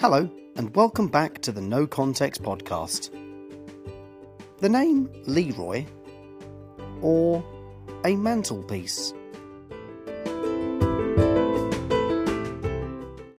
Hello, and welcome back to the No Context podcast. The name Leroy, or a mantelpiece,